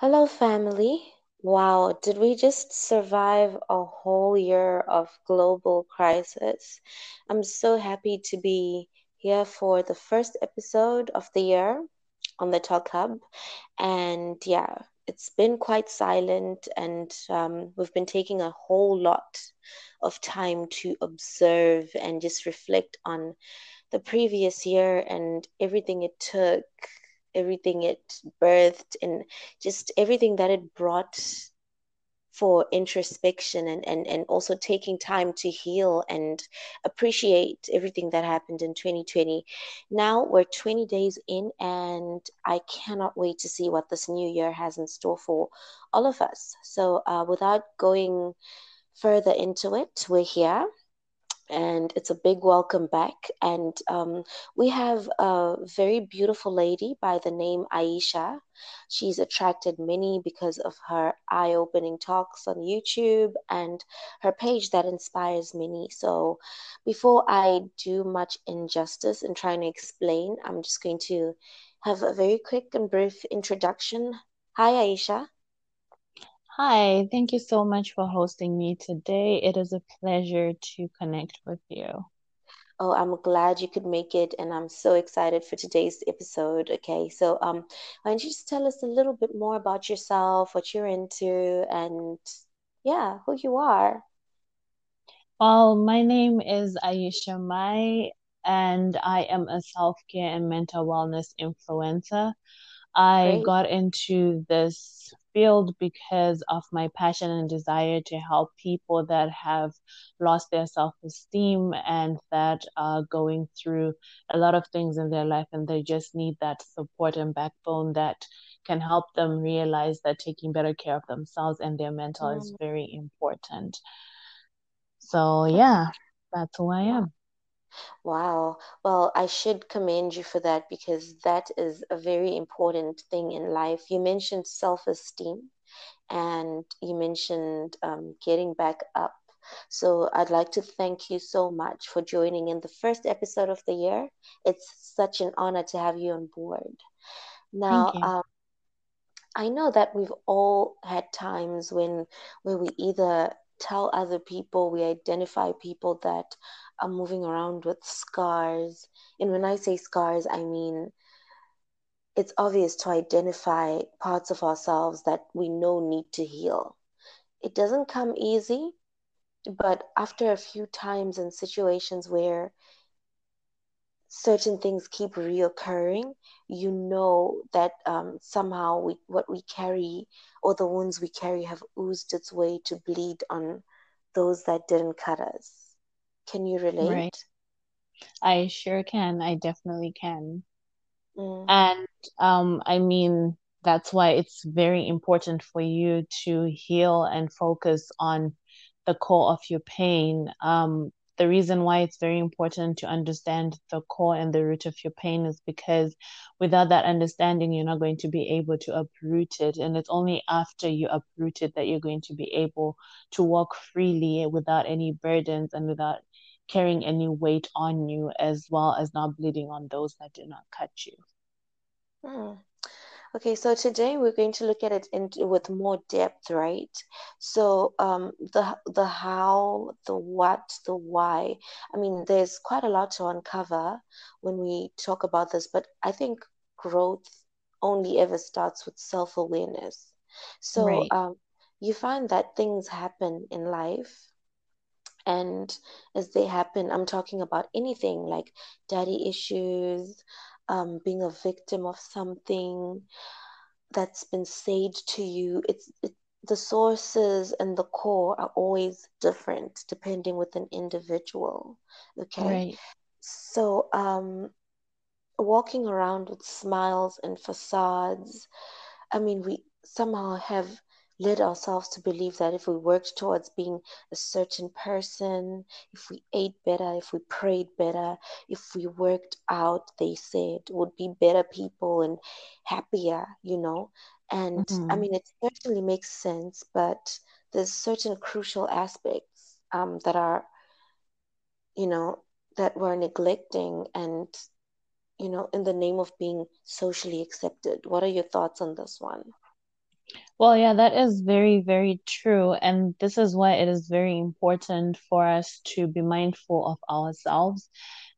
Hello, family. Wow, did we just survive a whole year of global crisis? I'm so happy to be here for the first episode of the year on the Talk Hub. And yeah, it's been quite silent, and um, we've been taking a whole lot of time to observe and just reflect on the previous year and everything it took everything it birthed and just everything that it brought for introspection and, and, and also taking time to heal and appreciate everything that happened in 2020. Now we're 20 days in, and I cannot wait to see what this new year has in store for all of us. So, uh, without going further into it, we're here and it's a big welcome back. And um, we have a very beautiful lady by the name Aisha. She's attracted many because of her eye opening talks on YouTube and her page that inspires many. So, before I do much injustice in trying to explain, I'm just going to have a very quick and brief introduction. Hi, Aisha. Hi, thank you so much for hosting me today. It is a pleasure to connect with you. Oh, I'm glad you could make it, and I'm so excited for today's episode. Okay, so um, why don't you just tell us a little bit more about yourself, what you're into, and yeah, who you are? Well, my name is Ayesha Mai, and I am a self-care and mental wellness influencer. I Great. got into this field because of my passion and desire to help people that have lost their self-esteem and that are going through a lot of things in their life and they just need that support and backbone that can help them realize that taking better care of themselves and their mental is Mm, very important. So yeah, that's who I am. Wow. Well, I should commend you for that because that is a very important thing in life. You mentioned self-esteem and you mentioned um, getting back up. So I'd like to thank you so much for joining in the first episode of the year. It's such an honor to have you on board. Now, um, I know that we've all had times when where we either tell other people, we identify people that are moving around with scars. And when I say scars, I mean it's obvious to identify parts of ourselves that we know need to heal. It doesn't come easy, but after a few times in situations where certain things keep reoccurring, you know that um, somehow we, what we carry or the wounds we carry have oozed its way to bleed on those that didn't cut us. Can you relate? Right. I sure can. I definitely can. Mm, And um, I mean, that's why it's very important for you to heal and focus on the core of your pain. Um, the reason why it's very important to understand the core and the root of your pain is because without that understanding, you're not going to be able to uproot it. And it's only after you uproot it that you're going to be able to walk freely without any burdens and without carrying any weight on you, as well as not bleeding on those that did not cut you. mm. Okay, so today we're going to look at it into with more depth, right? So um, the the how, the what, the why. I mean, there's quite a lot to uncover when we talk about this, but I think growth only ever starts with self-awareness. So Right. um, you find that things happen in life, and as they happen, I'm talking about anything like daddy issues, um, being a victim of something that's been said to you, it's it, the sources and the core are always different depending with an individual. Okay. Right. So, um, walking around with smiles and facades, I mean, we somehow have led ourselves to believe that if we worked towards being a certain person, if we ate better, if we prayed better, if we worked out, they said, would be better people and happier, you know. And I hmm mean, it certainly makes sense, but there's certain crucial aspects um, that are, you know, that we're neglecting and, you know, in the name of being socially accepted. What are your thoughts on this one? Well, yeah, that is very, very true. And this is why it is very important for us to be mindful of ourselves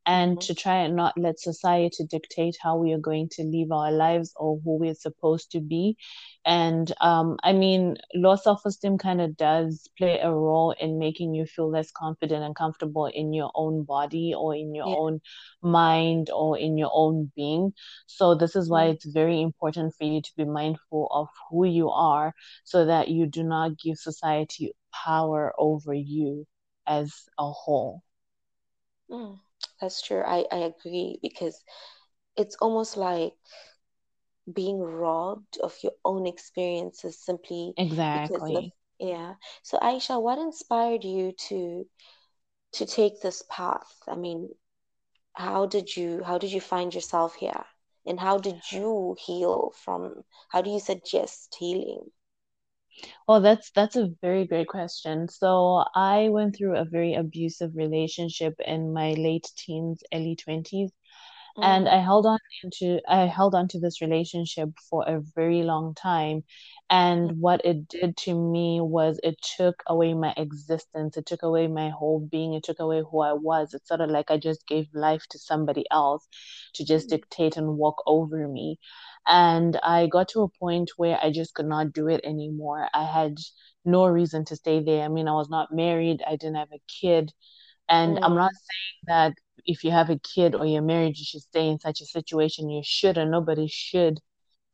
and Mm-hmm. to try and not let society dictate how we are going to live our lives or who we're supposed to be. And um, I mean, low self-esteem kind of does play a role in making you feel less confident and comfortable in your own body or in your Yeah. own mind or in your own being. So this is why Mm. it's very important for you to be mindful of who you are so that you do not give society power over you as a whole. Mm. That's true. I, I agree because it's almost like being robbed of your own experiences simply because of Exactly. yeah. So Aisha, what inspired you to to take this path? I mean, how did you how did you find yourself here? And how did you heal from how do you suggest healing? Well, that's that's a very great question. So I went through a very abusive relationship in my late teens, early 20s. And Mm, I held on into I held on to this relationship for a very long time. And what it did to me was it took away my existence. It took away my whole being. It took away who I was. It's sort of like I just gave life to somebody else to just mm, dictate and walk over me. And I got to a point where I just could not do it anymore. I had no reason to stay there. I mean, I was not married. I didn't have a kid. And I'm not mm, saying that if you have a kid or you're married, you should stay in such a situation. You should, and nobody should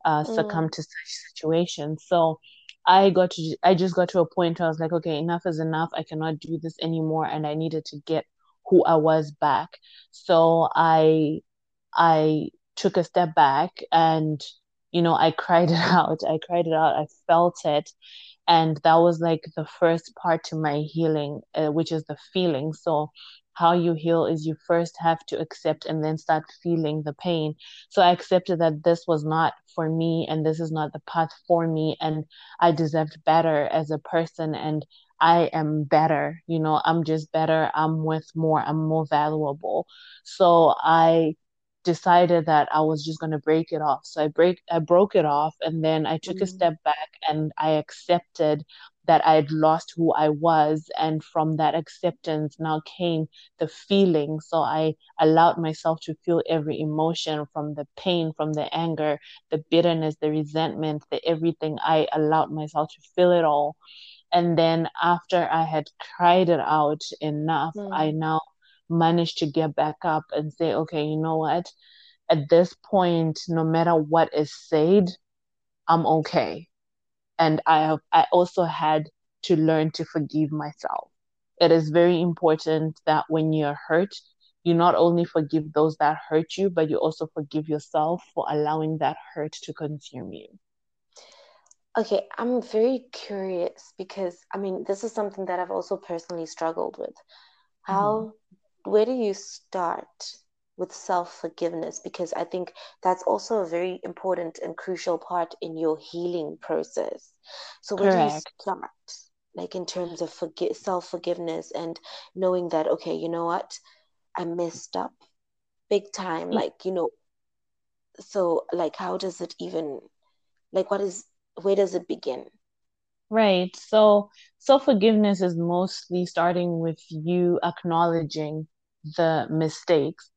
uh, succumb mm, to such situations. So I got to, I just got to a point where I was like, okay, enough is enough. I cannot do this anymore, and I needed to get who I was back. So I, I took a step back and, you know, I cried it out. I cried it out. I felt it, and that was like the first part to my healing, uh, which is the feeling. So, how you heal is you first have to accept and then start feeling the pain. So, I accepted that this was not for me and this is not the path for me, and I deserved better as a person, and I am better. You know, I'm just better. I'm worth more. I'm more valuable. So, I decided that I was just going to break it off. So I break I broke it off and then I took a mm, step back and I accepted that I had lost who I was and from that acceptance now came the feeling. So I allowed myself to feel every emotion from the pain, from the anger, the bitterness, the resentment, the everything. I allowed myself to feel it all. And then after I had cried it out enough, I mm. now managed to get back up and say, okay, you know what? At this point, no matter what is said, I'm okay. And I have I also had to learn to forgive myself. It is very important that when you're hurt, you not only forgive those that hurt you, but you also forgive yourself for allowing that hurt to consume you. Okay, I'm very curious because I mean, this is something that I've also personally struggled with. Mm-hmm. How, where do you start with self-forgiveness? Because I think that's also a very important and crucial part in your healing process. So where do you start? Like in terms of forgive self-forgiveness and knowing that, okay, you know what? I messed up big time. Mm. Like, you know, so like how does it even like what is where does it begin? Right. So self-forgiveness is mostly starting with you acknowledging the mistakes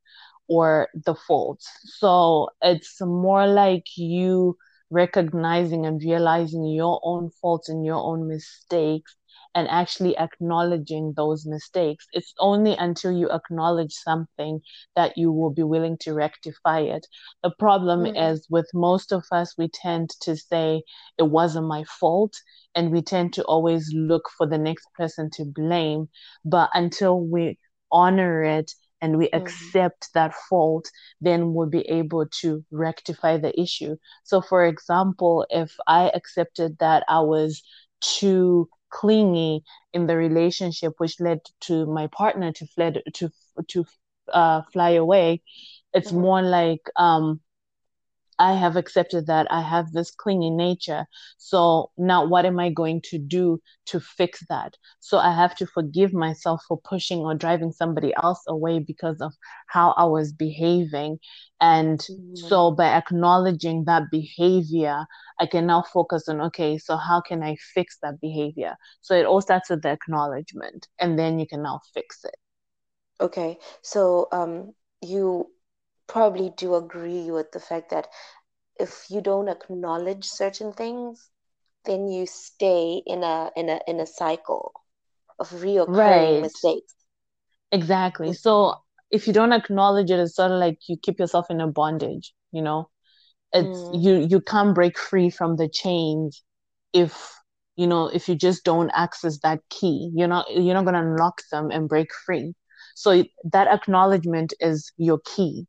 or the faults. So it's more like you recognizing and realizing your own faults and your own mistakes and actually acknowledging those mistakes. It's only until you acknowledge something that you will be willing to rectify it. The problem Mm, is with most of us, we tend to say, it wasn't my fault. And we tend to always look for the next person to blame. But until we honor it and we mm, accept that fault, then we'll be able to rectify the issue. So, for example, if I accepted that I was too clingy in the relationship, which led to my partner to fled to to uh, fly away, it's mm, more like um, I have accepted that I have this clinging nature. So now what am I going to do to fix that? So I have to forgive myself for pushing or driving somebody else away because of how I was behaving. And mm-hmm. so by acknowledging that behavior, I can now focus on, okay, so how can I fix that behavior? So it all starts with the acknowledgement and then you can now fix it. Okay. So um you probably do agree with the fact that if you don't acknowledge certain things, then you stay in a in a in a cycle of reoccurring right. mistakes. Exactly. So if you don't acknowledge it, it's sort of like you keep yourself in a bondage, you know? It's mm. you you can't break free from the chains if you know if you just don't access that key. You're not you're not gonna unlock them and break free. So that acknowledgement is your key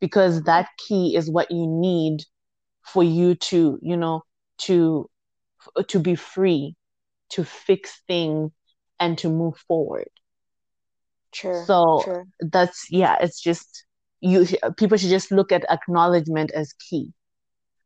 because that key is what you need for you to you know to to be free to fix things and to move forward Sure. so sure. that's yeah it's just you people should just look at acknowledgement as key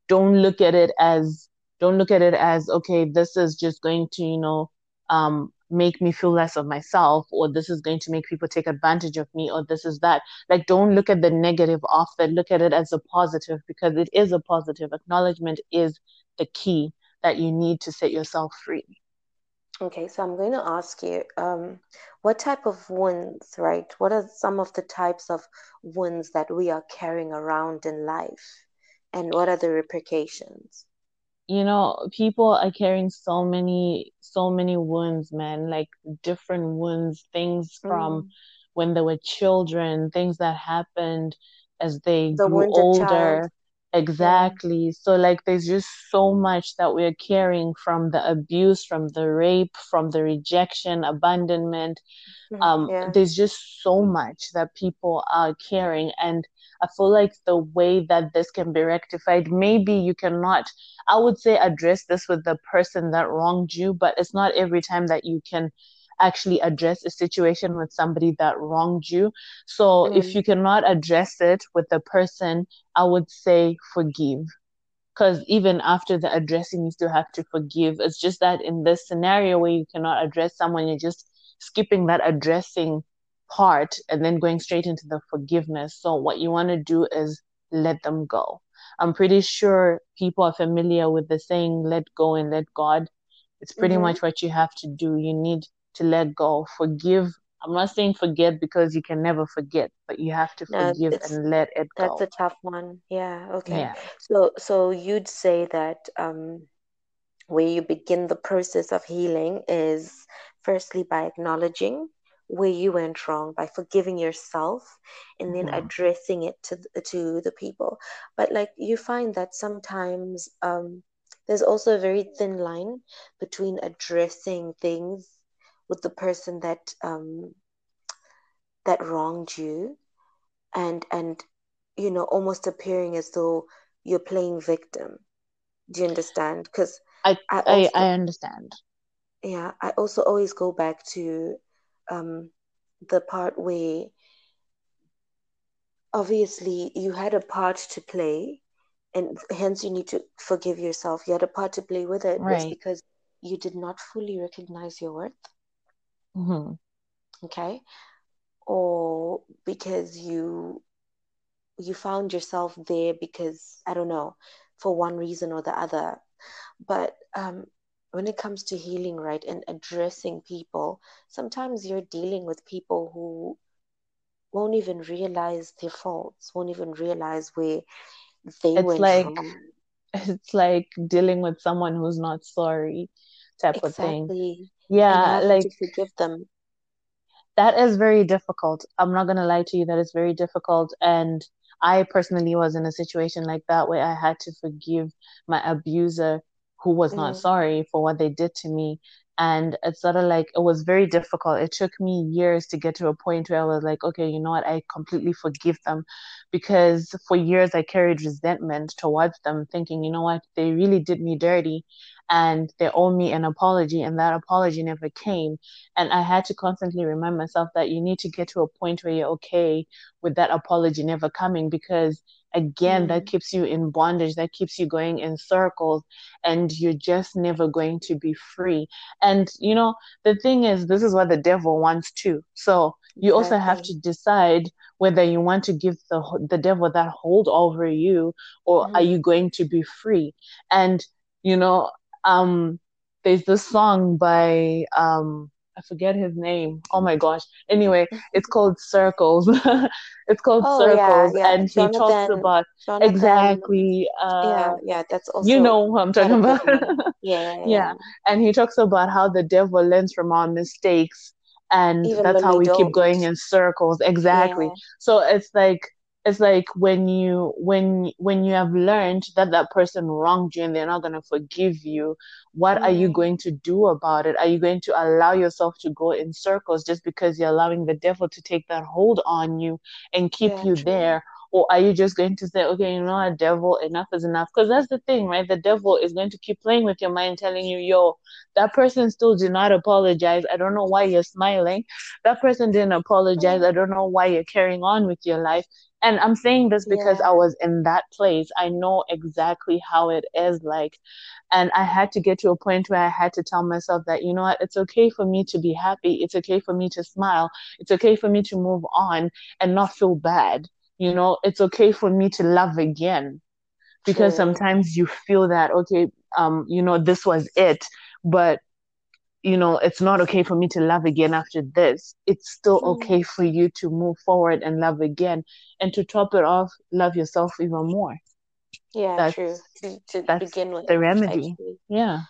don't look at it as don't look at it as okay this is just going to you know um make me feel less of myself or this is going to make people take advantage of me or this is that. Like don't look at the negative off that look at it as a positive because it is a positive. Acknowledgement is the key that you need to set yourself free. Okay so i'm going to ask you um, what type of wounds right? What are some of the types of wounds that we are carrying around in life? And what are the repercussions you know, people are carrying so many, so many wounds, man, like different wounds, things from mm. when they were children, things that happened as they the grew older. Exactly. So, like, there's just so much that we're carrying from the abuse, from the rape, from the rejection, abandonment. Mm, um, yeah. There's just so much that people are carrying. And I feel like the way that this can be rectified, maybe you cannot, I would say, address this with the person that wronged you, but it's not every time that you can actually address a situation with somebody that wronged you. So mm. if you cannot address it with the person, I would say forgive. Because even after the addressing, you still have to forgive. It's just that in this scenario where you cannot address someone, you're just skipping that addressing part and then going straight into the forgiveness. So what you want to do is let them go. I'm pretty sure people are familiar with the saying, let go and let God. It's pretty mm-hmm. much what you have to do. You need to let go, forgive. I'm not saying forget because you can never forget, but you have to no, forgive and let it go. That's a tough one. Yeah. Okay. Yeah. So, so you'd say that um, where you begin the process of healing is firstly by acknowledging where you went wrong by forgiving yourself and then mm-hmm. addressing it to to the people but like you find that sometimes um, there's also a very thin line between addressing things with the person that um, that wronged you and and you know almost appearing as though you're playing victim. Do you understand? Because I I, also, I, I understand. Yeah i also always go back to um, the part where obviously you had a part to play and hence you need to forgive yourself. You had a part to play with it right. because you did not fully recognize your worth mm-hmm. okay or because you you found yourself there because i don't know for one reason or the other but um, when it comes to healing, right, and addressing people, sometimes you're dealing with people who won't even realize their faults, won't even realize where they it's went like, wrong. It's like dealing with someone who's not sorry, type exactly. of thing. Yeah, like to forgive them. That is very difficult. I'm not gonna lie to you. That is very difficult, and I personally was in a situation like that where I had to forgive my abuser who was not mm. sorry for what they did to me and it's sort of like it was very difficult it took me years to get to a point where i was like okay you know what i completely forgive them because for years i carried resentment towards them thinking you know what they really did me dirty and they owe me an apology and that apology never came and i had to constantly remind myself that you need to get to a point where you're okay with that apology never coming because again mm. that keeps you in bondage that keeps you going in circles and you're just never going to be free and you know the thing is this is what the devil wants too so you exactly. also have to decide whether you want to give the the devil that hold over you or mm. are you going to be free and you know um there's this song by um I forget his name. Oh my gosh. Anyway, it's called Circles. it's called oh, Circles, yeah, yeah. and Jonathan, he talks about Jonathan, exactly. Uh, yeah, yeah, that's also you know who I'm talking about. yeah, yeah, yeah, and he talks about how the devil learns from our mistakes, and Even that's how we, we keep going in circles. Exactly. So it's like it's like when you when when you have learned that that person wronged you and they're not going to forgive you what mm. are you mm. going to do about it are you going to allow yourself to go in circles just because you're allowing the devil to take that hold on you and keep yeah, you true. there or are you just going to say okay you know what? Devil enough is enough. Because that's the thing right? The devil is going to keep playing with your mind telling you yo that person still did not apologize. I don't know why you're smiling. That person didn't apologize. Mm-hmm. I don't know why you're carrying on with your life. And i'm saying this because yeah. i was in that place. I know exactly how it is like. And i had to get to a point where i had to tell myself that you know what? It's okay for me to be happy. It's okay for me to smile. It's okay for me to move on and not feel bad you know it's okay for me to love again because sometimes you feel that okay um you know this was it but you know, it's not okay for me to love again after this. It's still mm. okay for you to move forward and love again. And to top it off, love yourself even more. Yeah, that's, true. To, to that's begin with. The remedy. Actually. Yeah.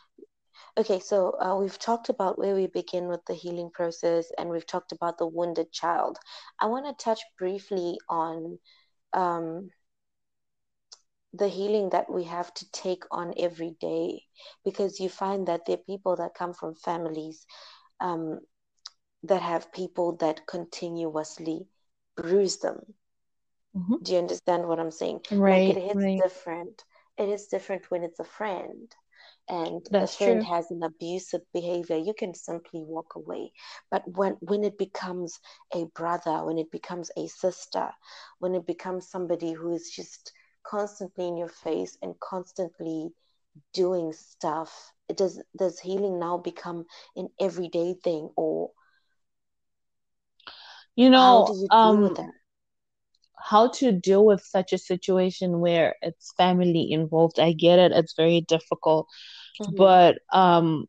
Okay, so uh, we've talked about where we begin with the healing process and we've talked about the wounded child. I want to touch briefly on um, the healing that we have to take on every day because you find that there are people that come from families um, that have people that continuously bruise them. Mm-hmm. Do you understand what I'm saying? Right. Like it hits right. different. It is different when it's a friend and That's a friend true. has an abusive behavior you can simply walk away but when when it becomes a brother when it becomes a sister when it becomes somebody who is just constantly in your face and constantly doing stuff does does healing now become an everyday thing or you know how do you deal um, with that how to deal with such a situation where it's family involved i get it it's very difficult mm-hmm. but um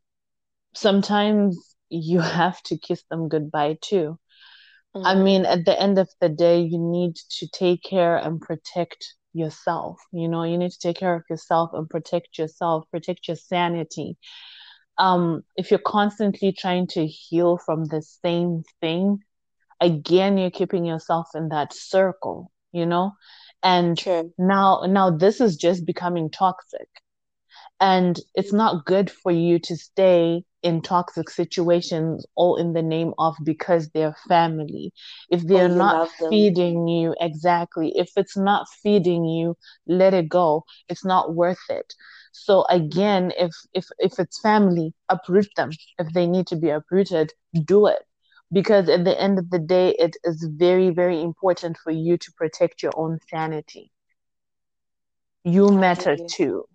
sometimes you have to kiss them goodbye too mm-hmm. i mean at the end of the day you need to take care and protect yourself. You know, you need to take care of yourself and protect yourself, protect your sanity. Um, if you're constantly trying to heal from the same thing, again, you're keeping yourself in that circle, you know? And True. now, now this is just becoming toxic. And it's not good for you to stay in toxic situations all in the name of because they're family. If they're not feeding you exactly, if it's not feeding you, let it go. It's not worth it. So again, if if if it's family, uproot them. If they need to be uprooted, do it. Because at the end of the day, it is very, very important for you to protect your own sanity. You matter too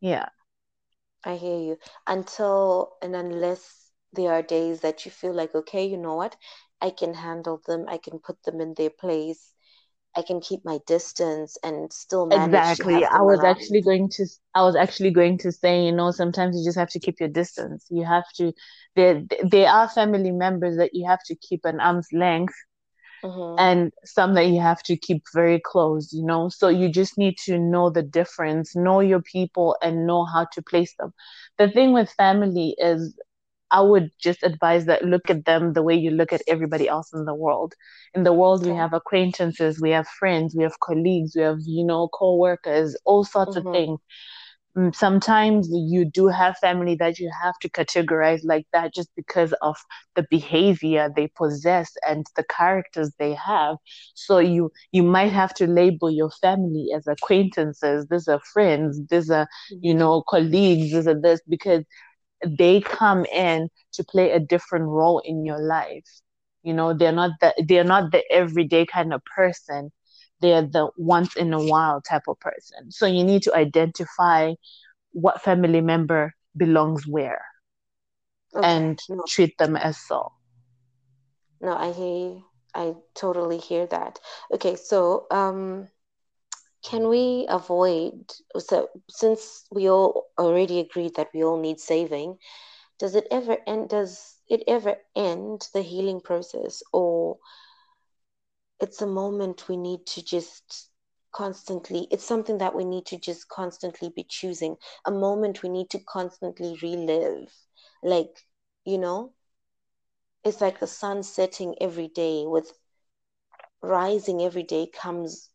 yeah. I hear you. Until and unless there are days that you feel like, okay, you know what? I can handle them. I can put them in their place. I can keep my distance and still manage. Exactly. I was actually going to. I was actually going to say, you know, sometimes you just have to keep your distance. You have to. There, there are family members that you have to keep an arm's length mm-hmm. and some that you have to keep very close, you know. So you just need to know the difference, know your people, and know how to place them. The thing with family is, I would just advise that look at them the way you look at everybody else in the world. In the world, we have acquaintances, we have friends, we have colleagues, we have, you know, co workers, all sorts mm-hmm. of things. Mm, sometimes you do have family that you have to categorize like that just because of the behavior they possess and the characters they have so you you might have to label your family as acquaintances these are friends these are you mm-hmm. know colleagues these are this because they come in to play a different role in your life you know they're not the they're not the everyday kind of person they're the once in a while type of person. So you need to identify what family member belongs where okay. and no. treat them as so. No, I hear you. I totally hear that. Okay, so um can we avoid so since we all already agreed that we all need saving, does it ever end does it ever end the healing process? Or it's a moment we need to just constantly it's something that we need to just constantly be choosing a moment we need to constantly relive. Like you know it's like the sun setting every day with rising every day comes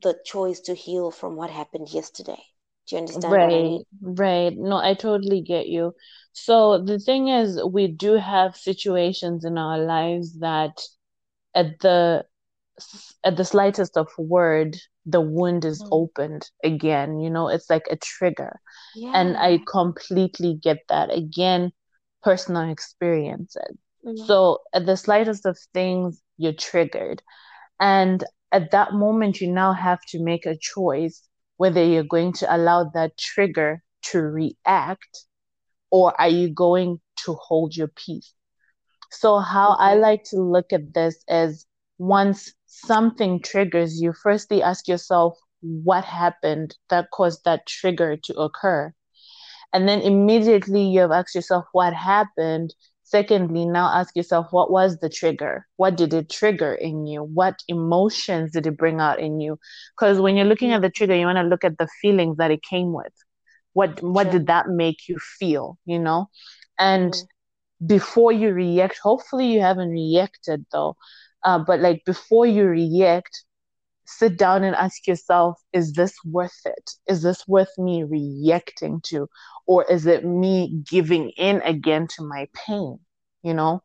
the choice to heal from what happened yesterday do you understand right I mean? right no i totally get you so the thing is we do have situations in our lives that at the at the slightest of word the wound is mm. opened again you know it's like a trigger yeah. and i completely get that again personal experiences mm. so at the slightest of things you're triggered and at that moment you now have to make a choice whether you're going to allow that trigger to react or are you going to hold your peace so how i like to look at this is once something triggers you, firstly ask yourself what happened that caused that trigger to occur. And then immediately you have asked yourself what happened. Secondly, now ask yourself what was the trigger? What did it trigger in you? What emotions did it bring out in you? Because when you're looking at the trigger, you want to look at the feelings that it came with. What what did that make you feel? You know, and mm-hmm. before you react, hopefully you haven't reacted though uh, but like before you react, sit down and ask yourself, is this worth it? Is this worth me reacting to? Or is it me giving in again to my pain? You know,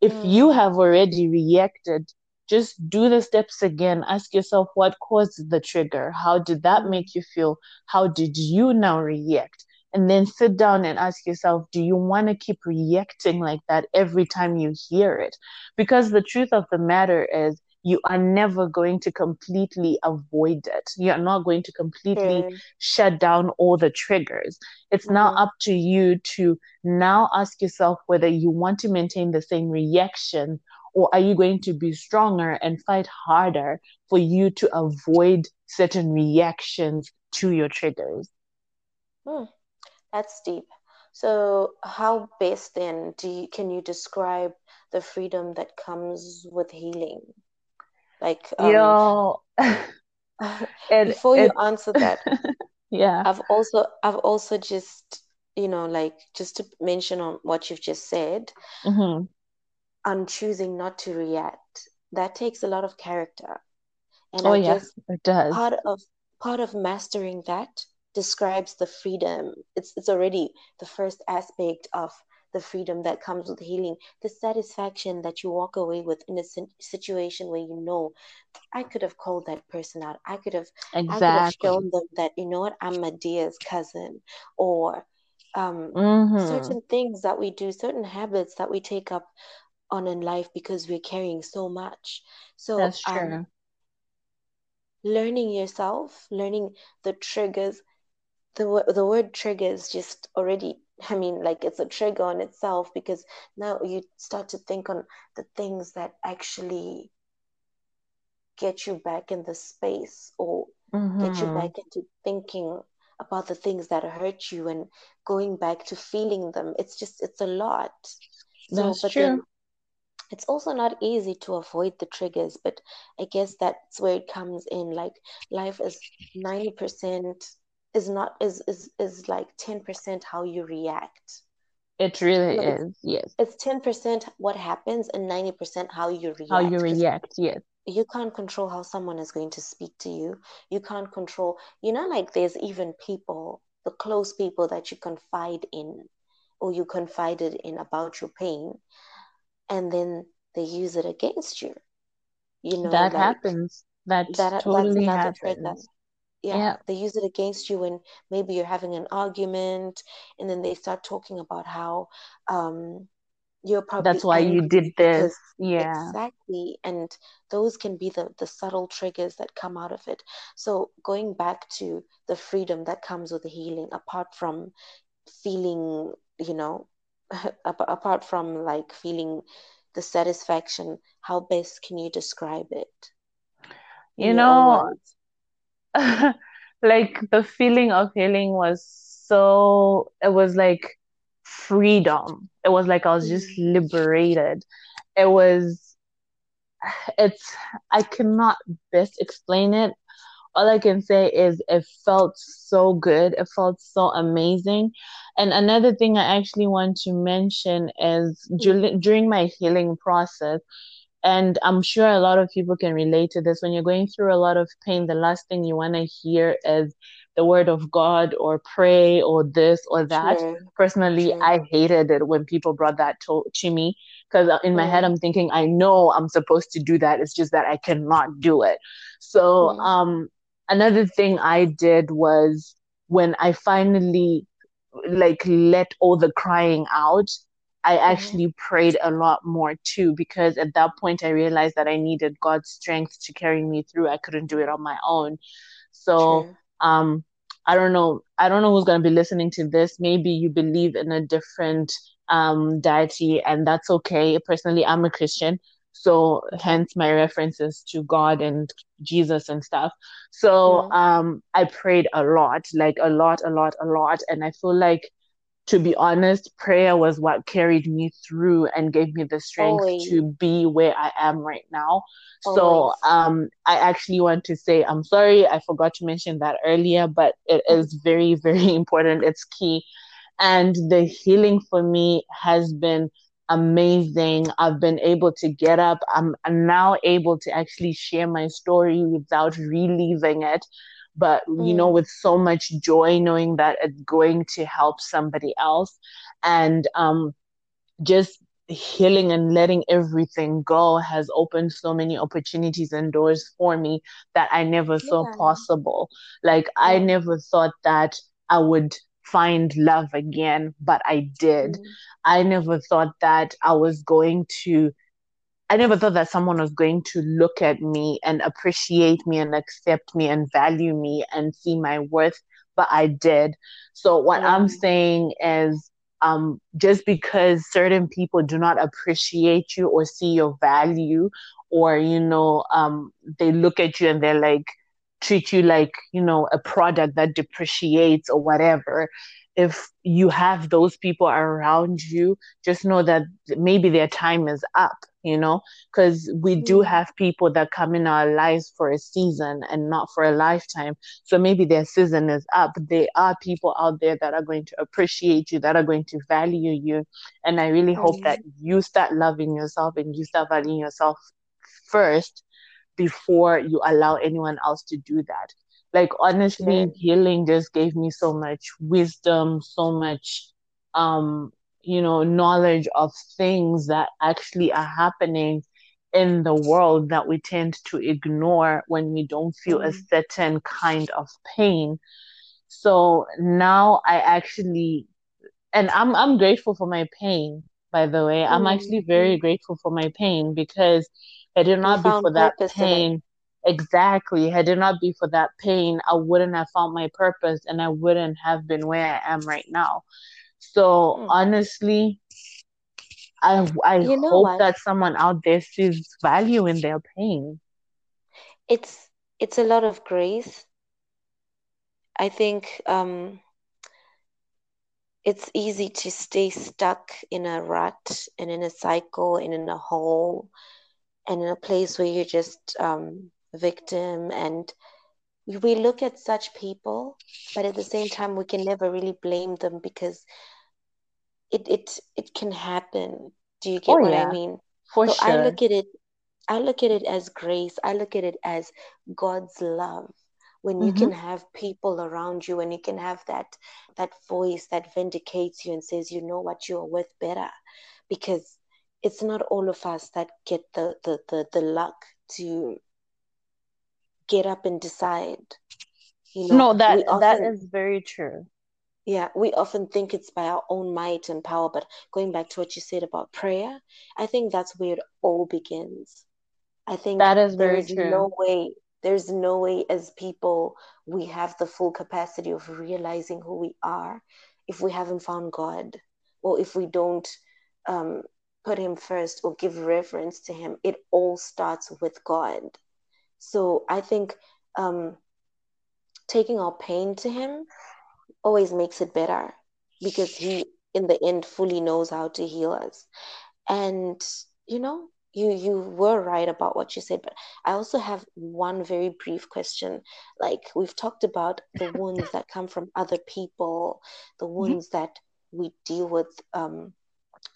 if mm. you have already reacted, just do the steps again. Ask yourself what caused the trigger? How did that mm. make you feel? How did you now react? and then sit down and ask yourself do you want to keep reacting like that every time you hear it because the truth of the matter is you are never going to completely avoid it. You're not going to completely mm. shut down all the triggers. It's mm-hmm. now up to you to now ask yourself whether you want to maintain the same reaction or are you going to be stronger and fight harder for you to avoid certain reactions to your triggers. Hmm. That's deep. So, how best then do you, can you describe the freedom that comes with healing? Like, um, yo, it, before you answer that, yeah, I've also I've also just you know like just to mention on what you've just said, mm-hmm. on choosing not to react. That takes a lot of character, and oh I yes, it does. Part of part of mastering that describes the freedom. It's it's already the first aspect of the freedom that comes with healing, the satisfaction that you walk away with in a situation where you know, I could have called that person out. I could have, exactly. I could have shown them that you know what, I'm Madea's cousin, or um, mm-hmm. certain things that we do, certain habits that we take up on in life because we're carrying so much. So that's um, true. Um, learning yourself, learning the triggers the the word triggers just already I mean, like it's a trigger on itself because now you start to think on the things that actually get you back in the space or mm-hmm. get you mm-hmm. back into thinking about the things that hurt you and going back to feeling them. It's just, it's a lot. So, that's but true. Then it's also not easy to avoid the triggers, but I guess that's where it comes in. Like life is 90% is not is is is like 10% how you react. It really is yes. it's 10% what happens and 90% how you react. How you react yes. You can't control how someone is going to speak to you. You can't control you know like there's even people the close people that you confide in or you confided in about your pain and then they use it against you. You know that like, happens. That, that totally happens yeah, yeah, they use it against you when maybe you're having an argument and then they start talking about how um you're probably that's why you did this. yeah. Exactly and those can be the the subtle triggers that come out of it. So going back to the freedom that comes with the healing apart from feeling you know apart from like feeling the satisfaction how best can you describe it? You know like the feeling of healing was so it was like freedom. It was like I was just mm. liberated. It was, it's, I cannot best explain it. All I can say is it felt so good. It felt so amazing. And another thing I actually want to mention is mm. during my healing process, and I'm sure a lot of people can relate to this. When you're going through a lot of pain, the last thing you want to hear is the word of God or pray or this or that. True. Personally, True. I hated it when people brought that to, to me because in my mm. head, I'm thinking, I know I'm supposed to do that. It's just that I cannot do it. So, mm. um, another thing I did was when I finally like let all the crying out I mm-hmm. actually prayed a lot more too because at that point I realized that I needed God's strength to carry me through. I couldn't do it on my own. So True. um I don't know I don't know who's going to be listening to this. Maybe you believe in a different um deity and that's okay. Personally, I'm a Christian. So hence my references to God and Jesus and stuff. So mm-hmm. um I prayed a lot, like a lot, a lot, a lot and I feel like to be honest, prayer was what carried me through and gave me the strength Always. to be where I am right now. Always. So um, I actually want to say I'm sorry, I forgot to mention that earlier, but it is very, very important. It's key. And the healing for me has been amazing. I've been able to get up. I'm, I'm now able to actually share my story without reliving it but mm. you know mm. with so much joy knowing that it's going to help somebody else and um just healing and letting everything go has opened so many opportunities and doors for me that I never yeah. saw possible. Like yeah. I never thought that I would find love again, but I did. Mm. I never thought that I was going to I never thought that someone was going to look at me and appreciate me and accept me and value me and see my worth, but I did. So what I'm saying is um, just because certain people do not appreciate you or see your value or you know um, they look at you and they're like treat you like you know a product that depreciates or whatever. If you have those people around you just know that maybe their time is up you know? Because we do mm. have people that come in our lives for a season and not for a lifetime. So maybe their season is up. There are people out there that are going to appreciate you that are going to value you. And i really hope that mm. you start loving yourself and you start valuing yourself first before you allow anyone else to do that like honestly yeah. healing just gave me so much wisdom so much um you know, knowledge of things that actually are happening in the world that we tend to ignore when we don't feel mm. a certain kind of pain. So now I actually, and I'm I'm grateful for my pain. By the way, mm. I'm actually very grateful for my pain because had it not be for that pain, exactly, had it not be for that pain, I wouldn't have found my purpose and I wouldn't have been where I am right now. So mm. honestly, I I you know hope what? that someone out there sees value in their pain. It's it's a lot of grace. I think um, it's easy to stay stuck in a rut and in a cycle and in a hole and in a place where you're just um, victim and we look at such people but at the same time we can never really blame them because it it it can happen. Do you get oh, what yeah. I mean? For so sure. I look at it I look at it as grace. I look at it as God's love. When you mm-hmm. can have people around you and you can have that that voice that vindicates you and says, you know what, you're worth better. Because it's not all of us that get the the the, the luck to get up and decide. You know, no, that often, that is very true Yeah, we often think it's by our own might and power, but going back to what you said about prayer, I think that's where it all begins. I think That is very true. no way, there's no way as people we have the full capacity of realizing who we are if we haven't found God or if we don't um, put Him first or give reverence to Him. It all starts with God. So I think um, taking our pain to Him always makes it better because He, in the end, fully knows how to heal us. And you know, you you were right about what you said, but I also have one very brief question. Like we've talked about the wounds that come from other people, the Mhm. wounds that we deal with um,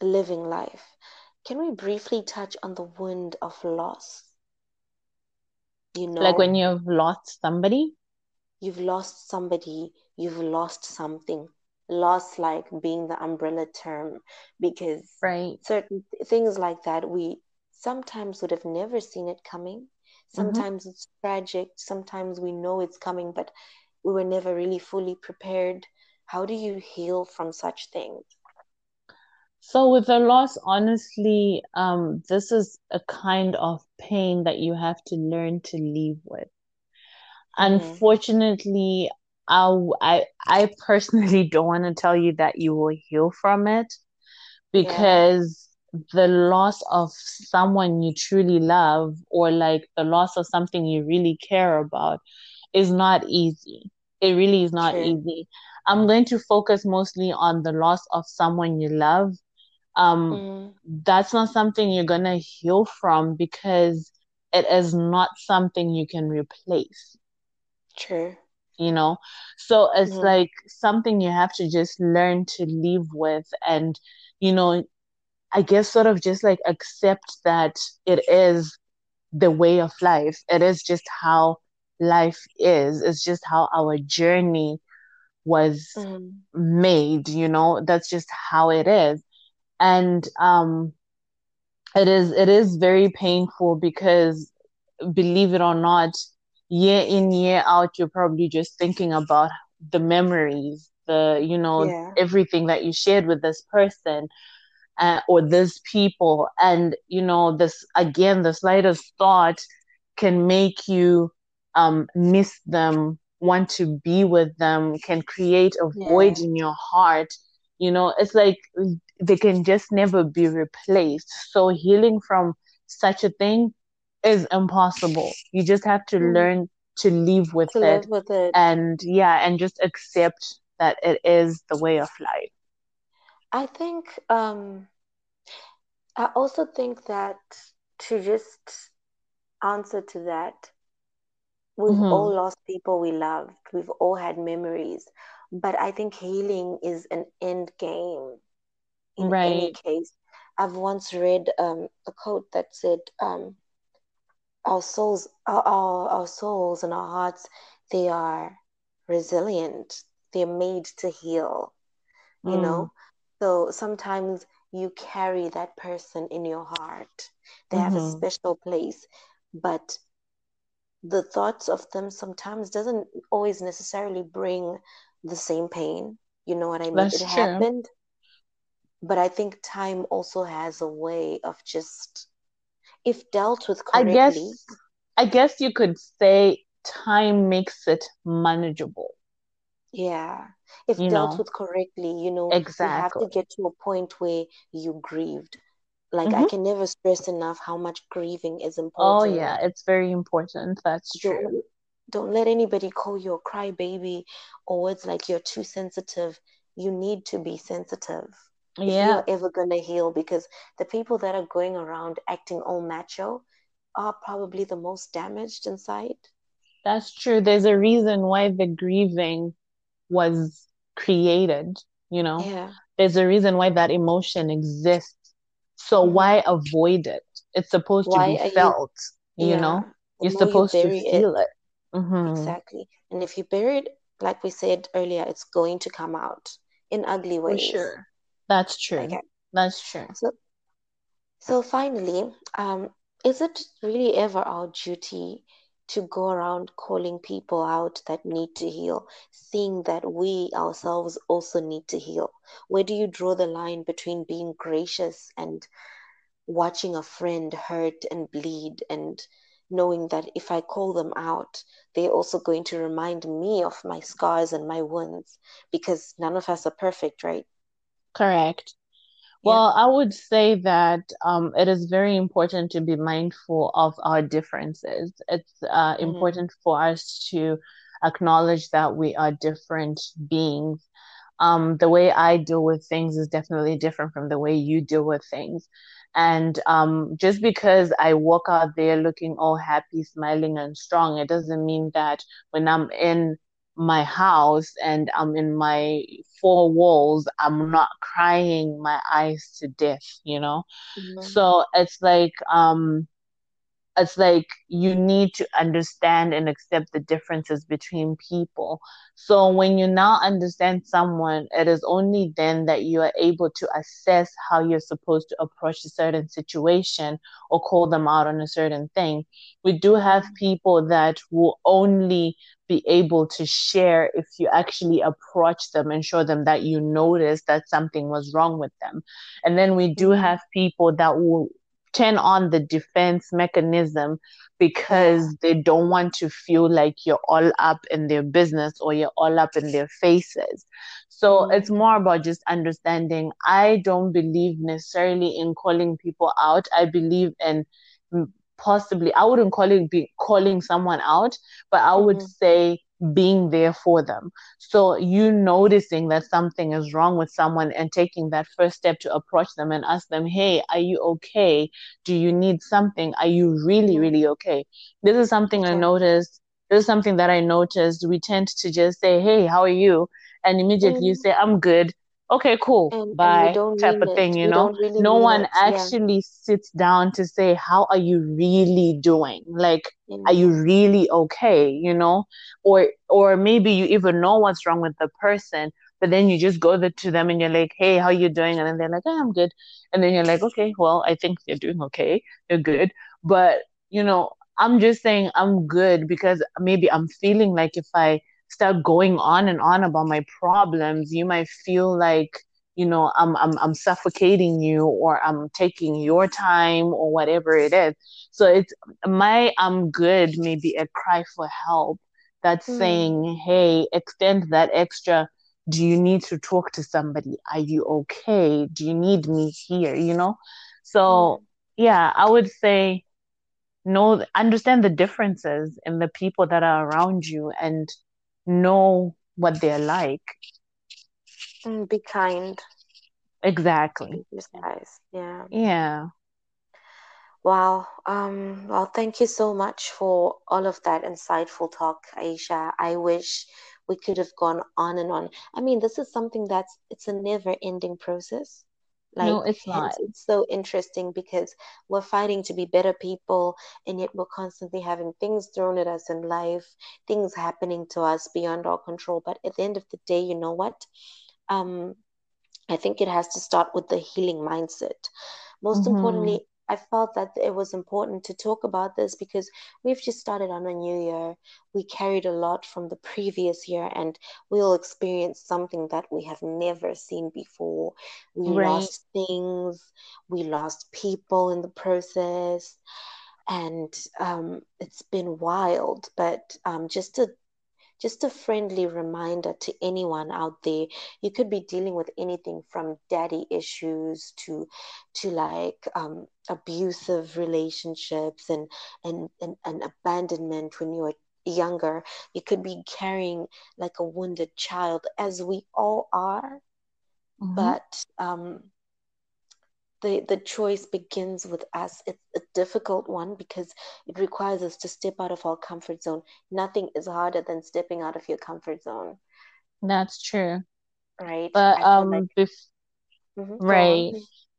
living life. Can we briefly touch on the wound of loss? You know, Like when you've lost somebody, you've lost somebody, you've lost something. Loss, like being the umbrella term, because right? certain th- things like that, we sometimes would have never seen it coming. hmm Sometimes it's tragic, sometimes we know it's coming, but we were never really fully prepared. How do you heal from such things? So with the loss, honestly, um, this is a kind of pain that you have to learn to live with. Mm-hmm. Unfortunately, I, I, I personally don't want to tell you that you will heal from it Yeah, because the loss of someone you truly love or like the loss of something you really care about is not easy. It really is not true. easy. I'm going to focus mostly on the loss of someone you love. Um, Mm-hmm. that's not something you're gonna heal from because it is not something you can replace, True. you know? So it's Mm-hmm. like something you have to just learn to live with and, you know, I guess sort of just like accept that it is the way of life. It is just how life is. It's just how our journey was Mm-hmm. made, you know, that's just how it is. And um it is it is very painful because believe it or not, year in, year out, you're probably just thinking about the memories, the, you know, Yeah. everything that you shared with this person uh, or these people. And, you know, this, again, the slightest thought can make you um, miss them, want to be with them, can create a void in your heart. You know, it's like they can just never be replaced. So healing from such a thing is impossible. You just have to Mm-hmm. learn to live with To it live with it. and yeah, and just accept that it is the way of life. I think um I also think that to just answer to that, we've all hmm lost people we loved. We've all had memories. But I think healing is an end game in any case. I've once read um, a quote that said, um, our souls, our, our, our souls and our hearts, they are resilient. They're made to heal, you Mm. know? So sometimes you carry that person in your heart. They have a hmm special place, but the thoughts of them sometimes doesn't always necessarily bring the same pain. You know what I mean? It true. happened, but I think time also has a way of just, if dealt with correctly. I guess I guess you could say time makes it manageable, yeah, if you dealt know. with correctly, you know, exactly. you have to get to a point where you grieved. Like I hmm can never stress enough how much grieving is important. Oh yeah, it's very important. That's true. Don't don't let anybody call you a crybaby or words like you're too sensitive. You need to be sensitive Yeah, you're ever gonna heal because the people that are going around acting all macho are probably the most damaged inside. that's true. There's a reason why the grieving was created, you know. Yeah. There's a reason why that emotion exists. So hmm why avoid it? It's supposed to be you, felt, you know. yeah, the You're more you supposed to bury it, feel it. hmm exactly. And if you bury it, like we said earlier, it's going to come out in ugly For ways. sure. That's true. Okay. That's true. So So finally, um, is it really ever our duty? to go around calling people out that need to heal, seeing that we ourselves also need to heal? Where do you draw the line between being gracious and watching a friend hurt and bleed and knowing that if I call them out, they're also going to remind me of my scars and my wounds because none of us are perfect, right? Correct. Well, I would say that um, it is very important to be mindful of our differences. It's uh, Mm-hmm. important for us to acknowledge that we are different beings. Um, the way I deal with things is definitely different from the way you deal with things. And um, just because I walk out there looking all happy, smiling, and strong, it doesn't mean that when I'm in my house and I'm in my four walls, I'm not crying my eyes to death, you know? Mm-hmm. So it's like, um, it's like you need to understand and accept the differences between people. So when you now understand someone, it is only then that you are able to assess how you're supposed to approach a certain situation or call them out on a certain thing. We do have people that will only be able to share if you actually approach them and show them that you notice that something was wrong with them. And then we do Mhm. have people that will turn on the defense mechanism because they don't want to feel like you're all up in their business or you're all up in their faces. So Mm. it's more about just understanding. I don't believe necessarily in calling people out. I believe in possibly, I wouldn't call it be calling someone out, but I would Mhm. say being there for them. So you noticing that something is wrong with someone and taking that first step to approach them and ask them, hey, are you okay? Do you need something? Are you really, Mhm. really okay? This is something I noticed. This is something that I noticed. We tend to just say, hey, how are you? And immediately you Mm. say, I'm good. Okay, cool. And and Bye. don't Type of thing, it. you We know? really No one it. Yeah. actually sits down to say, how are you really doing? Like, are you really okay? You know? Or or maybe you even know what's wrong with the person, but then you just go the, to them and you're like, hey, how you doing? And then they're like, oh, I'm good. And then you're like, okay, well, I think you're doing okay. You're good. But, you know, I'm just saying I'm good because maybe I'm feeling like if I start going on and on about my problems, you might feel like, you know, I'm I'm I'm suffocating you or I'm taking your time or whatever it is. So it's my I'm good maybe a cry for help that's Mm. saying, hey, extend that extra. Do you need to talk to somebody? Are you okay? Do you need me here? You know? So Mm. yeah, I would say know understand the differences in the people that are around you and know what they're like. Mm. Be kind. Exactly. Precise. Yeah. Yeah. Wow. Um, well, thank you so much for all of that insightful talk, Aisha. I wish we could have gone on and on. I mean, this is something that's it's a never-ending process. No, it's not. it's so interesting because we're fighting to be better people, and yet we're constantly having things thrown at us in life, things happening to us beyond our control. But at the end of the day, you know what? Um, I think it has to start with the healing mindset. Most Mm-hmm. importantly, I felt that it was important to talk about this because we've just started on a new year. We carried a lot from the previous year, and we'll experience something that we have never seen before. We Right. lost things, we lost people in the process, and um, it's been wild. But um, just to just a friendly reminder to anyone out there. You could be dealing with anything from daddy issues to to like um, abusive relationships and, and and and abandonment when you were younger. You could be carrying like a wounded child as we all are. Mm-hmm. but um the the choice begins with us. It's a difficult one because it requires us to step out of our comfort zone. Nothing is harder than stepping out of your comfort zone. That's true. right? But feel like um, bef Mhm, right.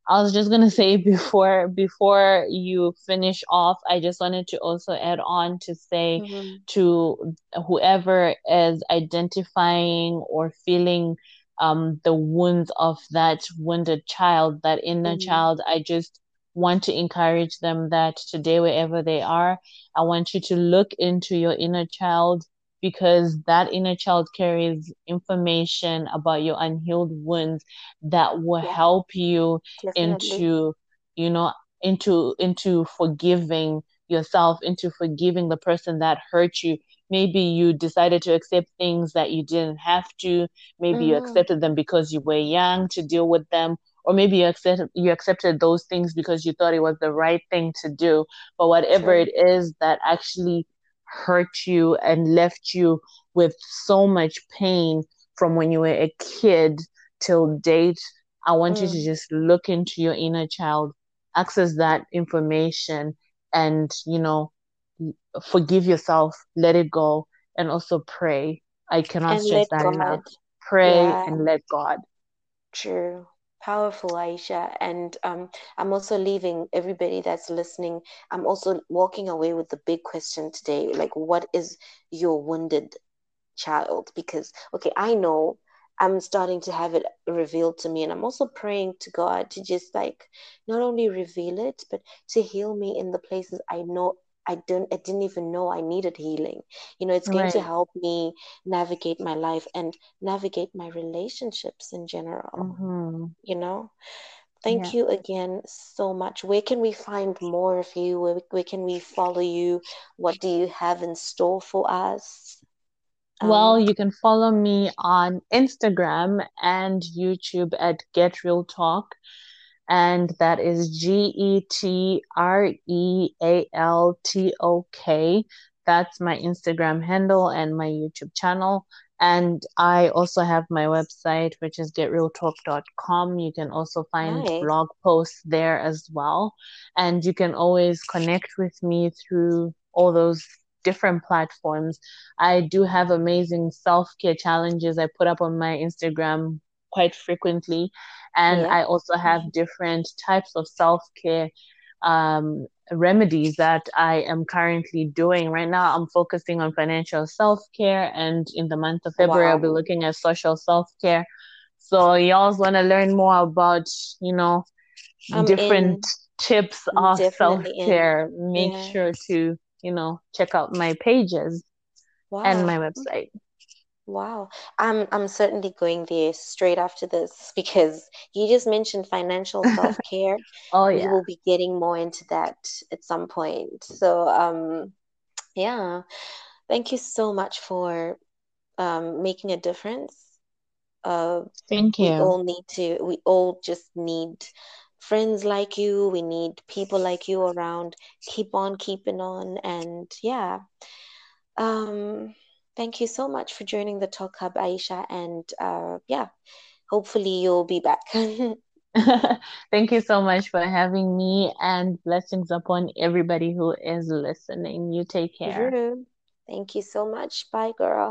I was just gonna say before before you finish off, I just wanted to also add on to say Mhm, to whoever is identifying or feeling um the wounds of that wounded child, that inner mhm, child, I just want to encourage them that today, wherever they are, I want you to look into your inner child because that inner child carries information about your unhealed wounds that will Yeah, help you definitely. into, you know, into into forgiving yourself, into forgiving the person that hurt you. Maybe you decided to accept things that you didn't have to. Maybe you Mm-hmm. accepted them because you were young to deal with them, or maybe you accepted you accepted those things because you thought it was the right thing to do. But whatever True. it is that actually hurt you and left you with so much pain from when you were a kid till date, I want you to Mm. just look into your inner child, access that information, and, you know, forgive yourself, let it go, and also pray. I cannot And stress that enough. Pray Yeah, and let God. true. Powerful, Aisha. And um, I'm also leaving everybody that's listening. I'm also walking away with the big question today. Like, what is your wounded child? Because, okay, I know I'm starting to have it revealed to me. And I'm also praying to God to just like not only reveal it, but to heal me in the places I know I don't I didn't even know I needed healing. You know, it's going to help me navigate my life and navigate my relationships in general, Mm-hmm. you know? Yeah. Thank you again so much. Where can we find more of you? Where, where can we follow you? What do you have in store for us? Well, Um, you can follow me on Instagram and YouTube at Get Real Talk. And that is G E T R E A L T O K. That's my Instagram handle and my YouTube channel. And I also have my website, which is getrealtalk.com. You can also find nice. blog posts there as well. And you can always connect with me through all those different platforms. I do have amazing self care challenges I put up on my Instagram quite frequently. And Yeah. I also have different types of self care um, remedies that I am currently doing. Right now, I'm focusing on financial self care, and in the month of February, I'll be looking at social self care. So, y'all want to learn more about, you know, I'm different in. tips of self care, make Yeah. sure to, you know, check out my pages and my Wow. website. Wow. I'm I'm certainly going there straight after this because you just mentioned financial self-care. oh, yeah. We will be getting more into that at some point. So, um, yeah. Thank you so much for um making a difference. Uh, Thank you. we all need to, we all just need friends like you. We need people like you around. Keep on keeping on. And yeah. Um, thank you so much for joining the Talk Hub, Aisha. And uh, yeah, hopefully you'll be back. Thank you so much for having me and blessings upon everybody who is listening. You take care. Thank you so much. Bye, girl.